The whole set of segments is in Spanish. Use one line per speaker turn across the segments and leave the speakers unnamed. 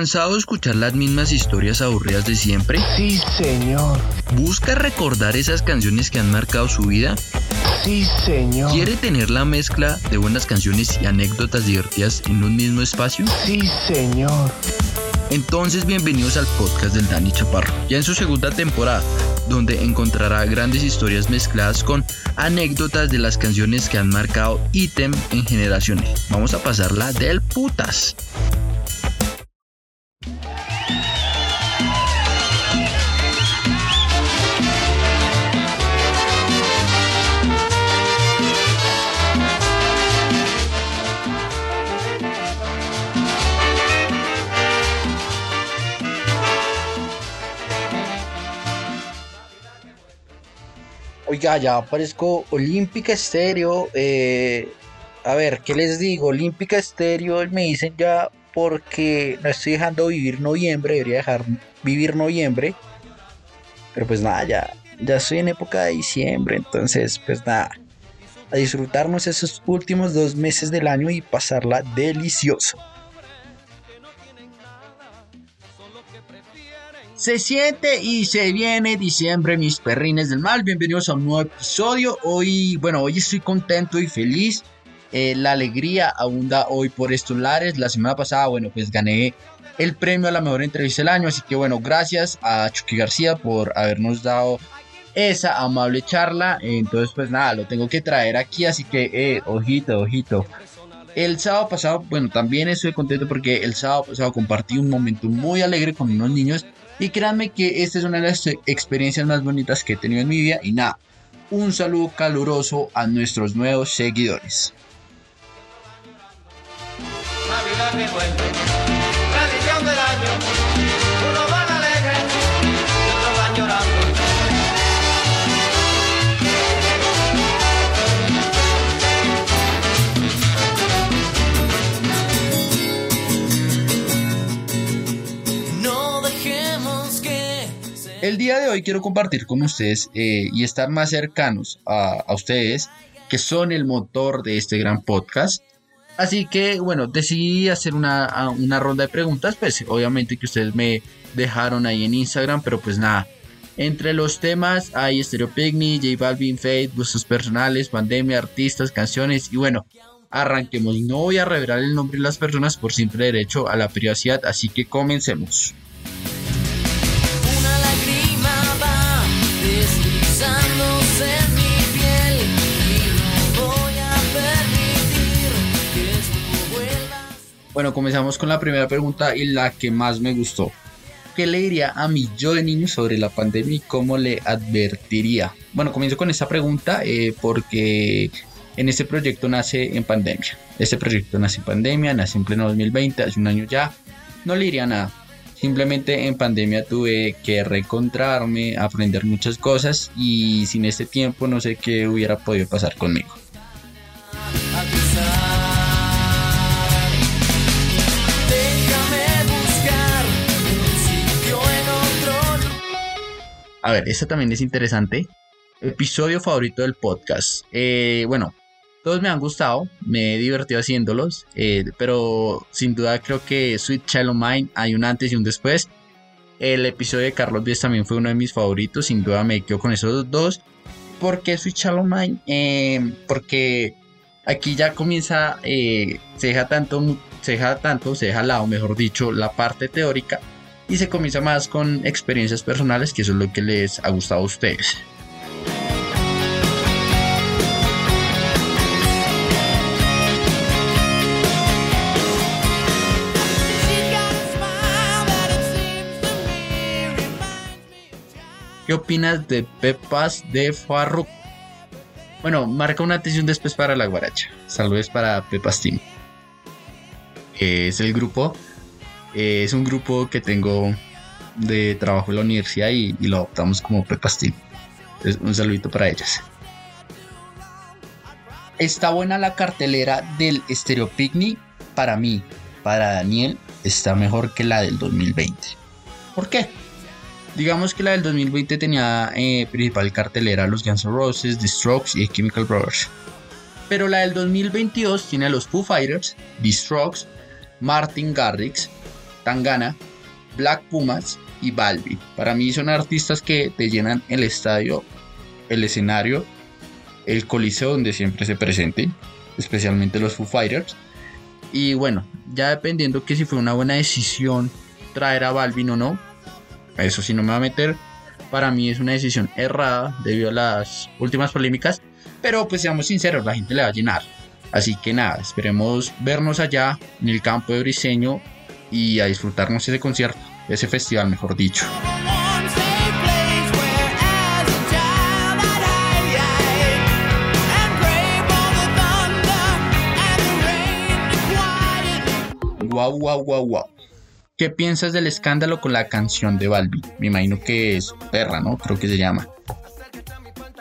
¿Cansado de escuchar las mismas historias aburridas de siempre?
Sí, señor.
¿Busca recordar esas canciones que han marcado su vida?
Sí, señor.
¿Quiere tener la mezcla de buenas canciones y anécdotas divertidas en un mismo espacio?
Sí, señor.
Entonces bienvenidos al podcast del Dani Chaparro, ya en su segunda temporada, donde encontrará grandes historias mezcladas con anécdotas de las canciones que han marcado ítem en generaciones. Vamos a pasarla del putas. Oiga, ya aparezco Olímpica Estéreo. Eh, a ver, ¿qué les digo? Olímpica Estéreo me dicen ya porque no estoy dejando vivir noviembre, debería dejar vivir noviembre. Pero pues nada, ya, ya estoy en época de diciembre, entonces pues nada, a disfrutarnos esos últimos dos meses del año y pasarla delicioso. Se siente y se viene diciembre, mis perrines del mal. Bienvenidos a un nuevo episodio. Hoy, bueno, hoy estoy contento y feliz. Eh, la alegría abunda hoy por estos lares. La semana pasada, bueno, pues gané el premio a la mejor entrevista del año. Así que, bueno, gracias a Chucky García por habernos dado esa amable charla. Entonces, pues nada, lo tengo que traer aquí. Así que, eh, ojito, ojito. El sábado pasado, bueno, también estoy contento porque el sábado pasado compartí un momento muy alegre con unos niños y créanme que esta es una de las experiencias más bonitas que he tenido en mi vida. Y nada, un saludo caluroso a nuestros nuevos seguidores. El día de hoy quiero compartir con ustedes eh, y estar más cercanos a, ustedes, que son el motor de este gran podcast. Así que, bueno, decidí hacer una, una, ronda de preguntas, pues obviamente que ustedes me dejaron ahí en Instagram, pero pues nada. Entre los temas hay Stereo Picnic, J Balvin, Fate, gustos personales, pandemia, artistas, canciones y bueno, arranquemos. No voy a revelar el nombre de las personas por simple derecho a la privacidad, así que comencemos. Bueno, comenzamos con la primera pregunta y la que más me gustó. ¿Qué le diría a mi yo de niño sobre la pandemia y cómo le advertiría? Bueno, comienzo con esta pregunta eh, porque en este proyecto nace en pandemia. Este proyecto nace en pandemia, nace en pleno 2020, hace un año ya. No le diría nada. Simplemente en pandemia tuve que reencontrarme, aprender muchas cosas y sin este tiempo no sé qué hubiera podido pasar conmigo. A ver, esta también es interesante. Episodio favorito del podcast. Eh, bueno, todos me han gustado, me he divertido haciéndolos, eh, pero sin duda creo que Sweet Child Mine hay un antes y un después. El episodio de Carlos Díaz también fue uno de mis favoritos, sin duda me quedo con esos dos. ¿Por qué Sweet Child Mine? Eh, porque aquí ya comienza, se deja tanto, se deja tanto, se deja al lado, mejor dicho, la parte teórica y se comienza más con experiencias personales, que eso es lo que les ha gustado a ustedes. ¿Qué opinas de Pepas de Farruk? Bueno, marca una atención después para la guaracha. Saludos para Pepas Team. Es el grupo eh, es un grupo que tengo de trabajo en la universidad y, lo adoptamos como Pepas Team. un saludito para ellas. Está buena la cartelera del Stereo Picnic. Para mí, para Daniel, está mejor que la del 2020. ¿Por qué? Digamos que la del 2020 tenía eh, principal cartelera los Guns N' Roses, The Strokes y Chemical Brothers. Pero la del 2022 tiene a los Foo Fighters, The Strokes, Martin Garrix, Tangana, Black Pumas y Balvin. Para mí son artistas que te llenan el estadio, el escenario, el coliseo donde siempre se presenten, especialmente los Foo Fighters. Y bueno, ya dependiendo que si fue una buena decisión traer a Balvin o no, eso sí no me va a meter. Para mí es una decisión errada debido a las últimas polémicas. Pero pues seamos sinceros, la gente le va a llenar. Así que nada, esperemos vernos allá en el campo de Briseño y a disfrutarnos ese concierto, ese festival mejor dicho. Guau, guau, guau, guau. ¿Qué piensas del escándalo con la canción de Balbi? Me imagino que es perra, ¿no? Creo que se llama.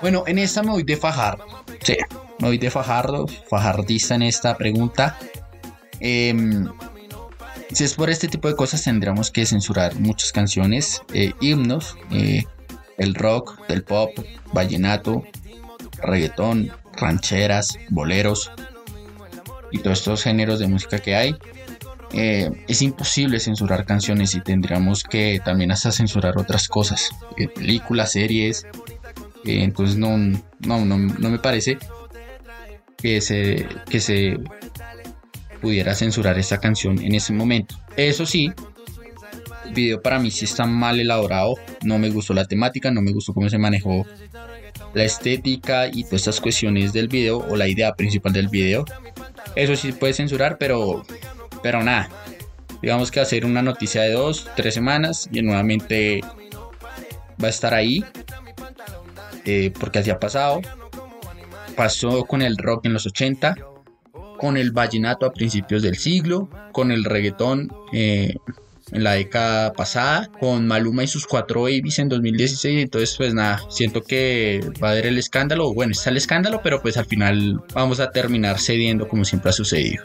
Bueno, en esta me voy de fajardo. Sí, me voy de fajardo, fajardista en esta pregunta. Em, si es por este tipo de cosas, tendríamos que censurar muchas canciones, eh, himnos, eh, el rock, el pop, vallenato, reggaetón, rancheras, boleros y todos estos géneros de música que hay. Eh, es imposible censurar canciones y tendríamos que también hasta censurar otras cosas, películas, series. Entonces no, no, no, me parece que se, que se pudiera censurar esta canción en ese momento. Eso sí, el video para mí sí está mal elaborado. No me gustó la temática, no me gustó cómo se manejó la estética y todas estas cuestiones del video o la idea principal del video. Eso sí puede censurar, pero pero nada, digamos que hacer una noticia de dos, tres semanas y nuevamente va a estar ahí. Eh, porque así ha pasado. Pasó con el rock en los 80, con el vallenato a principios del siglo, con el reggaetón eh, en la década pasada, con Maluma y sus cuatro babies en 2016. Entonces, pues nada, siento que va a haber el escándalo. Bueno, está el escándalo, pero pues al final vamos a terminar cediendo como siempre ha sucedido.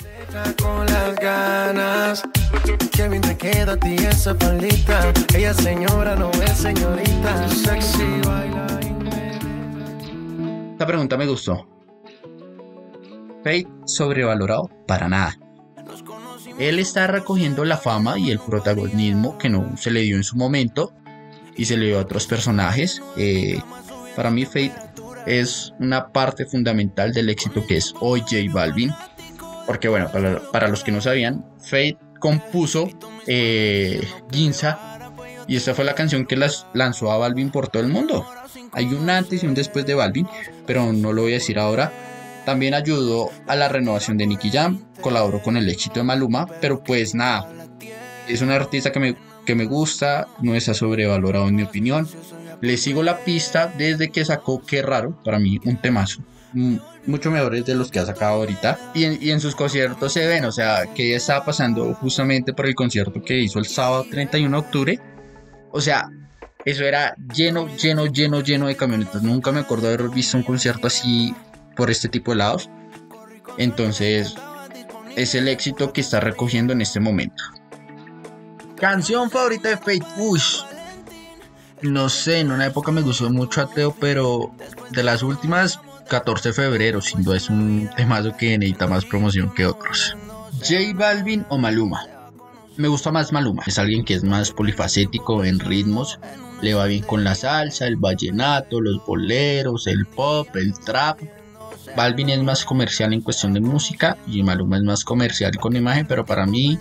Ella señora no es señorita. Esta pregunta me gustó. Fate sobrevalorado para nada él está recogiendo la fama y el protagonismo que no se le dio en su momento y se le dio a otros personajes. Eh, para mí Fate es una parte fundamental del éxito que es hoy J Balvin. Porque bueno, para, los que no sabían, Fate compuso eh, Ginza y esta fue la canción que las lanzó a Balvin por todo el mundo. Hay un antes y un después de Balvin, pero no lo voy a decir ahora. También ayudó a la renovación de Nicky Jam, colaboró con el éxito de Maluma, pero pues nada, es un artista que me, que me gusta, no está sobrevalorado en mi opinión. Le sigo la pista desde que sacó Qué Raro, para mí un temazo. Mm, mucho mejores de los que ha sacado ahorita. Y en, y en sus conciertos se ven, o sea, que estaba pasando justamente por el concierto que hizo el sábado 31 de octubre. O sea, eso era lleno, lleno, lleno, lleno de camionetas. Nunca me acuerdo haber visto un concierto así por este tipo de lados. Entonces, es el éxito que está recogiendo en este momento. Canción favorita de Fate Push. No sé, en una época me gustó mucho Ateo, pero de las últimas, 14 de febrero, sin duda es un temazo que necesita más promoción que otros. J Balvin o Maluma. Me gusta más Maluma, es alguien que es más polifacético en ritmos, le va bien con la salsa, el vallenato, los boleros, el pop, el trap, Balvin es más comercial en cuestión de música y Maluma es más comercial con imagen, pero para mí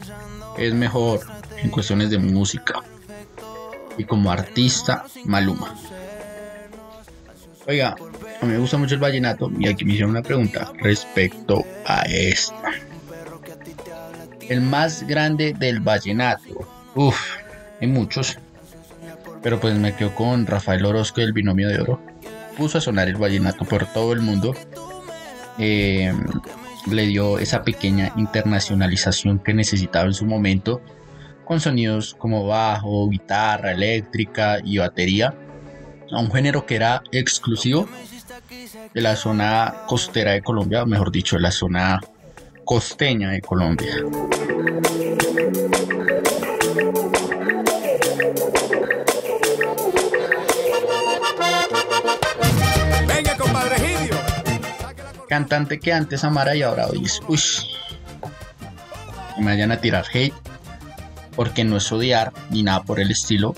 es mejor en cuestiones de música. Y como artista, Maluma. Oiga, a mí me gusta mucho el vallenato y aquí me hicieron una pregunta respecto a esta. El más grande del vallenato. Uf, hay muchos. Pero pues me quedo con Rafael Orozco del Binomio de Oro. Puso a sonar el vallenato por todo el mundo eh, le dio esa pequeña internacionalización que necesitaba en su momento, con sonidos como bajo, guitarra eléctrica y batería, a un género que era exclusivo de la zona costera de Colombia, mejor dicho, de la zona costeña de Colombia. Cantante que antes amara y ahora oyes, uy, me vayan a tirar hate. porque no es odiar ni nada por el estilo,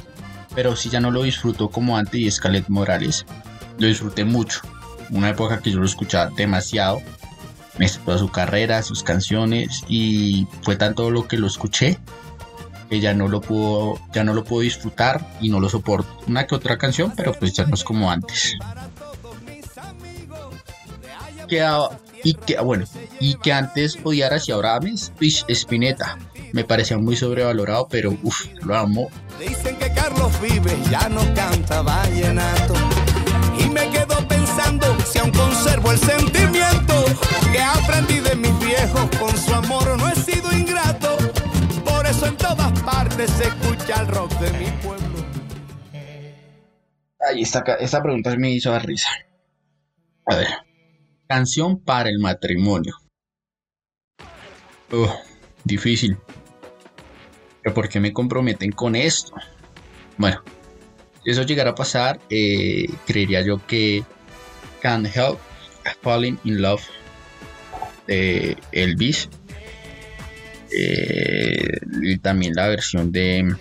pero sí ya no lo disfruto como antes y Scarlett Morales. Lo disfruté mucho. Una época que yo lo escuchaba demasiado. Me toda su carrera, sus canciones y fue tanto lo que lo escuché que ya no lo puedo, ya no lo puedo disfrutar y no lo soporto. Una que otra canción, pero pues ya no es como antes. Que, y que bueno, y que antes odiaras y ahora ames, Spinetta. Me parecía muy sobrevalorado, pero uff, lo amo.
Dicen que Carlos vive, ya no canta vallenato. Y me quedo pensando si aún conservo el sentimiento que aprendí de mis viejos. Con su amor no he sido ingrato. Por eso en todas partes se escucha el rock de mi pueblo.
Ay, esta, esta pregunta me hizo dar risa. A ver. Canción para el matrimonio. difícil. ¿Pero por qué me comprometen con esto? Bueno, si eso llegara a pasar, eh, creería yo que Can't Help Falling in Love de Elvis. Eh, y también la versión de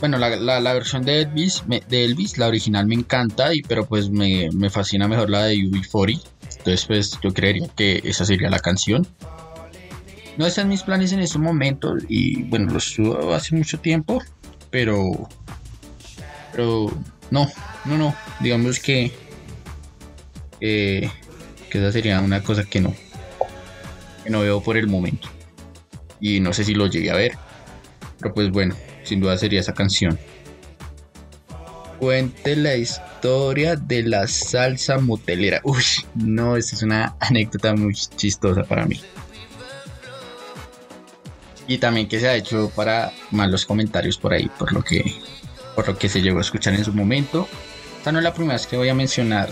bueno, la, versión de Elvis, de Elvis, la original me encanta, y, pero pues me, fascina mejor la de UB40. Entonces, pues yo creería que esa sería la canción. No están mis planes en estos momentos, y bueno, los estuve hace mucho tiempo, pero. Pero no, no, no. Digamos que. que esa sería una cosa que no. Que no veo por el momento. Y no sé si lo llegué a ver. Pero pues bueno sin duda sería esa canción. Cuente la historia de la salsa motelera. Uy, no, esta es una anécdota muy chistosa para mí. Y también que se ha hecho para malos comentarios por ahí, por lo que, por lo que se llegó a escuchar en su momento. Esta no es la primera vez que voy a mencionar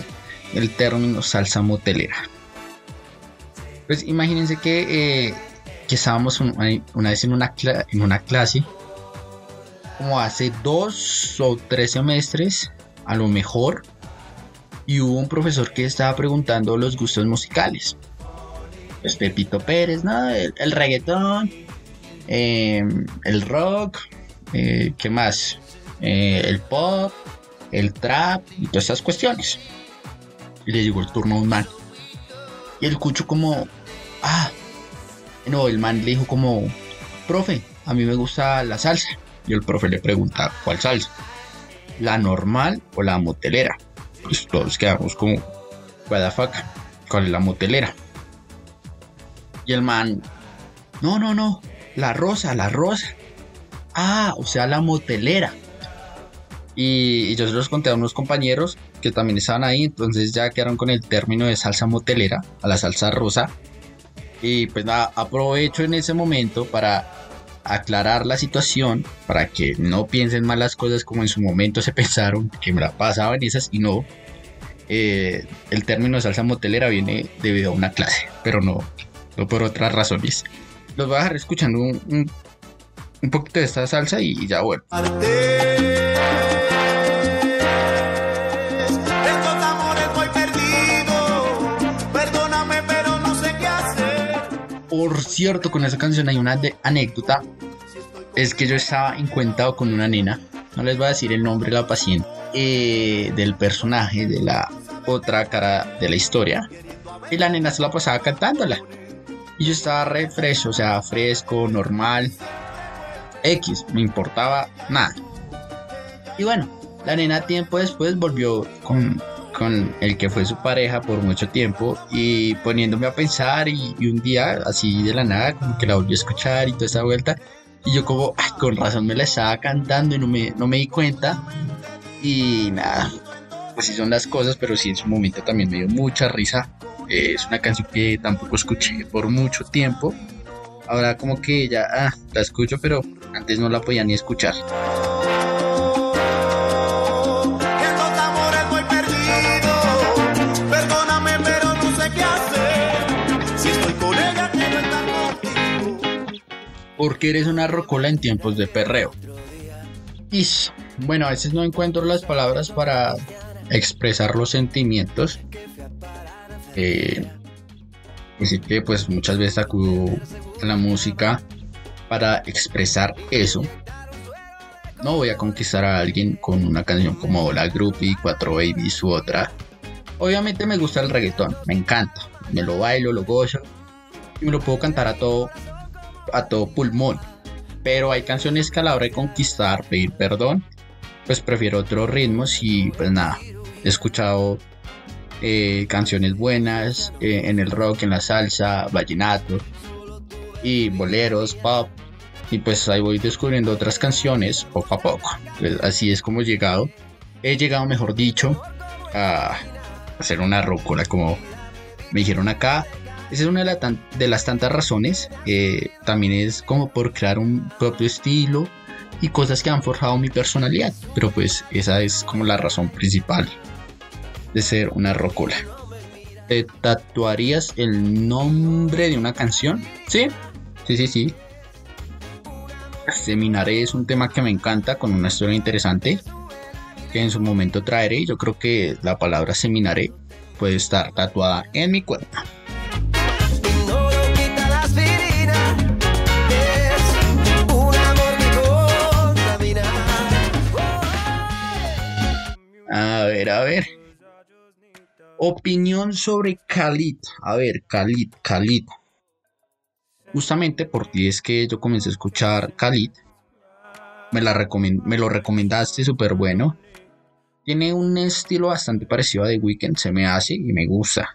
el término salsa motelera. Pues imagínense que, eh, estábamos una vez en una clase como hace dos o tres semestres, a lo mejor, y hubo un profesor que estaba preguntando los gustos musicales. Pues Pepito Pérez, ¿no? El, reggaetón, em, el rock, eh, ¿qué más? Eh, el pop, el trap y todas esas cuestiones. Y le llegó el turno a un man. Y el cucho como, ah, no, el man le dijo como, profe, a mí me gusta la salsa. Y el profe le pregunta, ¿cuál salsa? ¿La normal o la motelera? Pues todos quedamos como, what ¿cuál es la motelera? Y el man, no, no, no, la rosa, la rosa. Ah, o sea, la motelera. Y, yo se los conté a unos compañeros que también estaban ahí, entonces ya quedaron con el término de salsa motelera a la salsa rosa. Y pues nada, aprovecho en ese momento para aclarar la situación para que no piensen mal las cosas como en su momento se pensaron, que me la pasaban esas y no. Eh, el término salsa motelera viene debido a una clase, pero no, no por otras razones. Los voy a dejar escuchando un, un, poquito de esta salsa y, ya. Por cierto, con esa canción hay una anécdota. Es que yo estaba encuentado con una nena. No les voy a decir el nombre de la paciente. Eh, del personaje, de la otra cara de la historia. Y la nena se la pasaba cantándola. Y yo estaba re fresco, o sea, fresco, normal. X, me importaba nada. Y bueno, la nena tiempo después volvió con el que fue su pareja por mucho tiempo y poniéndome a pensar y, un día así de la nada como que la volví a escuchar y toda esa vuelta y yo como con razón me la estaba cantando y no me, no me di cuenta y nada así son las cosas pero sí en su momento también me dio mucha risa. Eh, es una canción que tampoco escuché por mucho tiempo. Ahora como que ya ah, la escucho pero antes no la podía ni escuchar porque eres una rocola en tiempos de perreo. Y bueno, a veces no encuentro las palabras para expresar los sentimientos. Eh, así que pues muchas veces acudo a la música para expresar eso. no voy a conquistar a alguien con una canción como La Groupie, Cuatro Babies u otra. Obviamente me gusta el reggaetón, me encanta. Me lo bailo, lo gozo y me lo puedo cantar a todo, a todo pulmón. Pero hay canciones que a la hora de conquistar, pedir perdón, pues prefiero otros ritmos y pues nada, he escuchado eh, canciones buenas eh, en el rock, en la salsa, vallenato y boleros, pop. Y pues ahí voy descubriendo otras canciones poco a poco. Pues, así es como he llegado. He llegado, mejor dicho, a hacer una rócola como me dijeron acá. Esa es una de, las tantas razones. También es como por crear un propio estilo y cosas que han forjado mi personalidad. Pero pues esa es como la razón principal de ser una rocola. ¿Te tatuarías el nombre de una canción? Sí, sí, sí, sí. Seminaré es un tema que me encanta con una historia interesante que en su momento traeré. Yo creo que la palabra seminaré puede estar tatuada en mi cuerpo. A ver, a ver. Opinión sobre Khalid. A ver, Khalid, Khalid. Justamente por ti es que yo comencé a escuchar Khalid. Me, la me lo recomendaste súper bueno. Tiene un estilo bastante parecido a The Weeknd, se me hace y me gusta.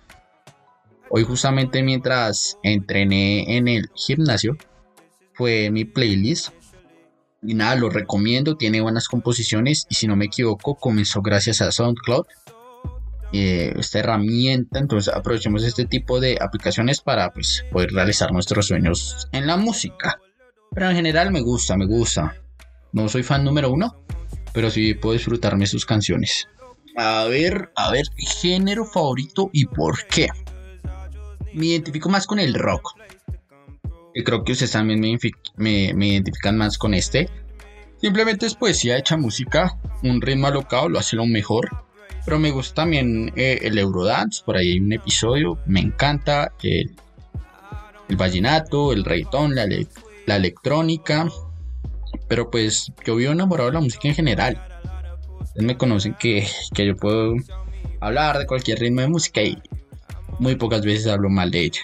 Hoy justamente mientras entrené en el gimnasio fue mi playlist. Y nada, lo recomiendo, tiene buenas composiciones y si no me equivoco comenzó gracias a SoundCloud eh, esta herramienta. Entonces aprovechemos este tipo de aplicaciones para pues, poder realizar nuestros sueños en la música. Pero en general me gusta, me gusta. No soy fan número uno, pero sí puedo disfrutarme sus canciones. A ver, a ver, género favorito y por qué. Me identifico más con el rock. Y creo que ustedes también me, identifican más con este. Simplemente es poesía hecha música, un ritmo alocado lo hace lo mejor pero me gusta también eh, el Eurodance, por ahí hay un episodio, me encanta el, el vallenato, el reggaetón, la, la electrónica. Pero pues yo vivo enamorado de la música en general. Ustedes me conocen que, que yo puedo hablar de cualquier ritmo de música y muy pocas veces hablo mal de ella.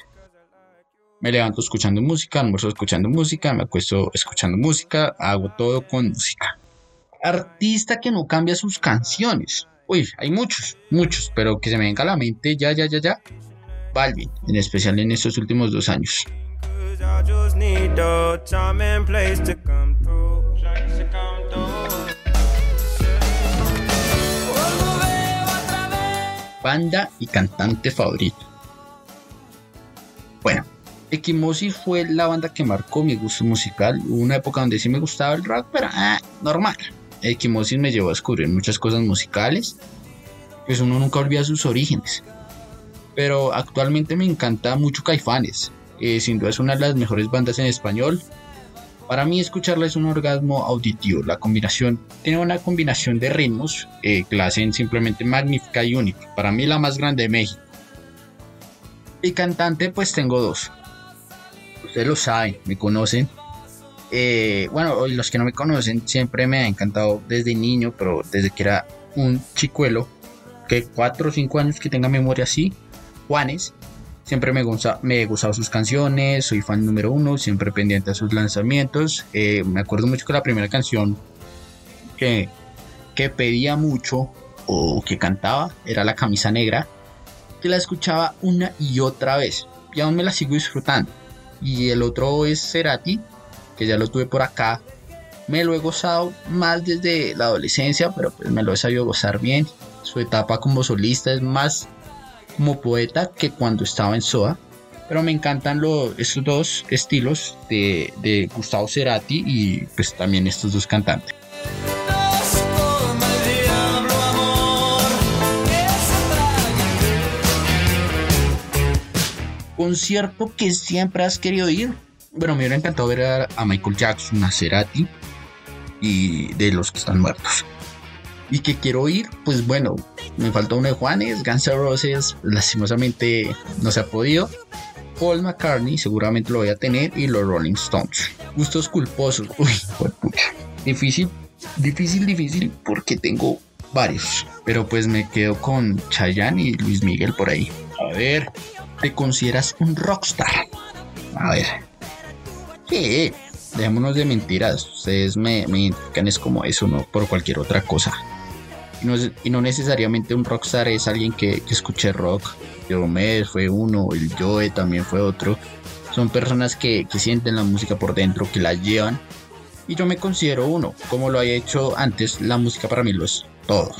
Me levanto escuchando música, almuerzo escuchando música, me acuesto escuchando música, hago todo con música. Artista que no cambia sus canciones. Uy, hay muchos, muchos, pero que se me venga a la mente ya, ya, ya, ya. Balvin, en especial en estos últimos dos años. Banda y cantante favorito. Bueno, Equimosis fue la banda que marcó mi gusto musical. Hubo una época donde sí me gustaba el rock, pero ah, normal. Equimosis me llevó a descubrir muchas cosas musicales, pues uno nunca olvida sus orígenes. Pero actualmente me encanta mucho Caifanes, eh, sin duda es una de las mejores bandas en español. Para mí escucharla es un orgasmo auditivo, la combinación tiene una combinación de ritmos eh, que la hacen simplemente magnífica y única, para mí la más grande de México. Y cantante pues tengo dos, ustedes lo saben, me conocen, eh, bueno, los que no me conocen, siempre me ha encantado desde niño, pero desde que era un chicuelo, que 4 o 5 años que tenga memoria así, Juanes, siempre me, gusta, me he gustado sus canciones, soy fan número uno, siempre pendiente a sus lanzamientos. Eh, me acuerdo mucho que la primera canción que, que pedía mucho o que cantaba era La Camisa Negra, que la escuchaba una y otra vez y aún me la sigo disfrutando. Y el otro es Cerati, que ya lo tuve por acá. Me lo he gozado más desde la adolescencia, pero pues me lo he sabido gozar bien. Su etapa como solista es más como poeta que cuando estaba en SOA. Pero me encantan los, estos dos estilos de, de Gustavo Cerati y pues también estos dos cantantes. Concierto que siempre has querido ir bueno, me hubiera encantado ver a, Michael Jackson, a Cerati y de los que están muertos. Y que quiero ir, pues bueno, me faltó uno de Juanes, Guns N' Roses, lastimosamente no se ha podido. Paul McCartney, seguramente lo voy a tener, y los Rolling Stones. Gustos culposos, uy. Difícil Difícil, difícil, porque tengo varios. Pero pues me quedo con Chayanne y Luis Miguel por ahí. A ver, ¿te consideras un rockstar? A ver. Sí, dejémonos de mentiras. Ustedes me, me identifican es como eso, no por cualquier otra cosa. Y no, necesariamente un rockstar es alguien que, escuche rock. Diomedes fue uno, el Joe también fue otro. Son personas que, que sienten la música por dentro, que la llevan. Y yo me considero uno. Como lo había hecho antes, la música para mí lo es todo.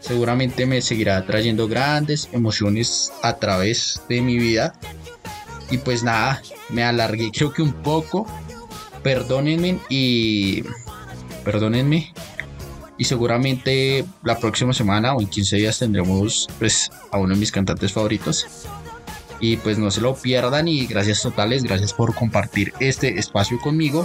Seguramente me seguirá trayendo grandes emociones a través de mi vida. Y pues nada, me alargué creo que un poco. Perdónenme y... Perdónenme. Y seguramente la próxima semana o en 15 días tendremos pues a uno de mis cantantes favoritos. Y pues no se lo pierdan y gracias totales, gracias por compartir este espacio conmigo.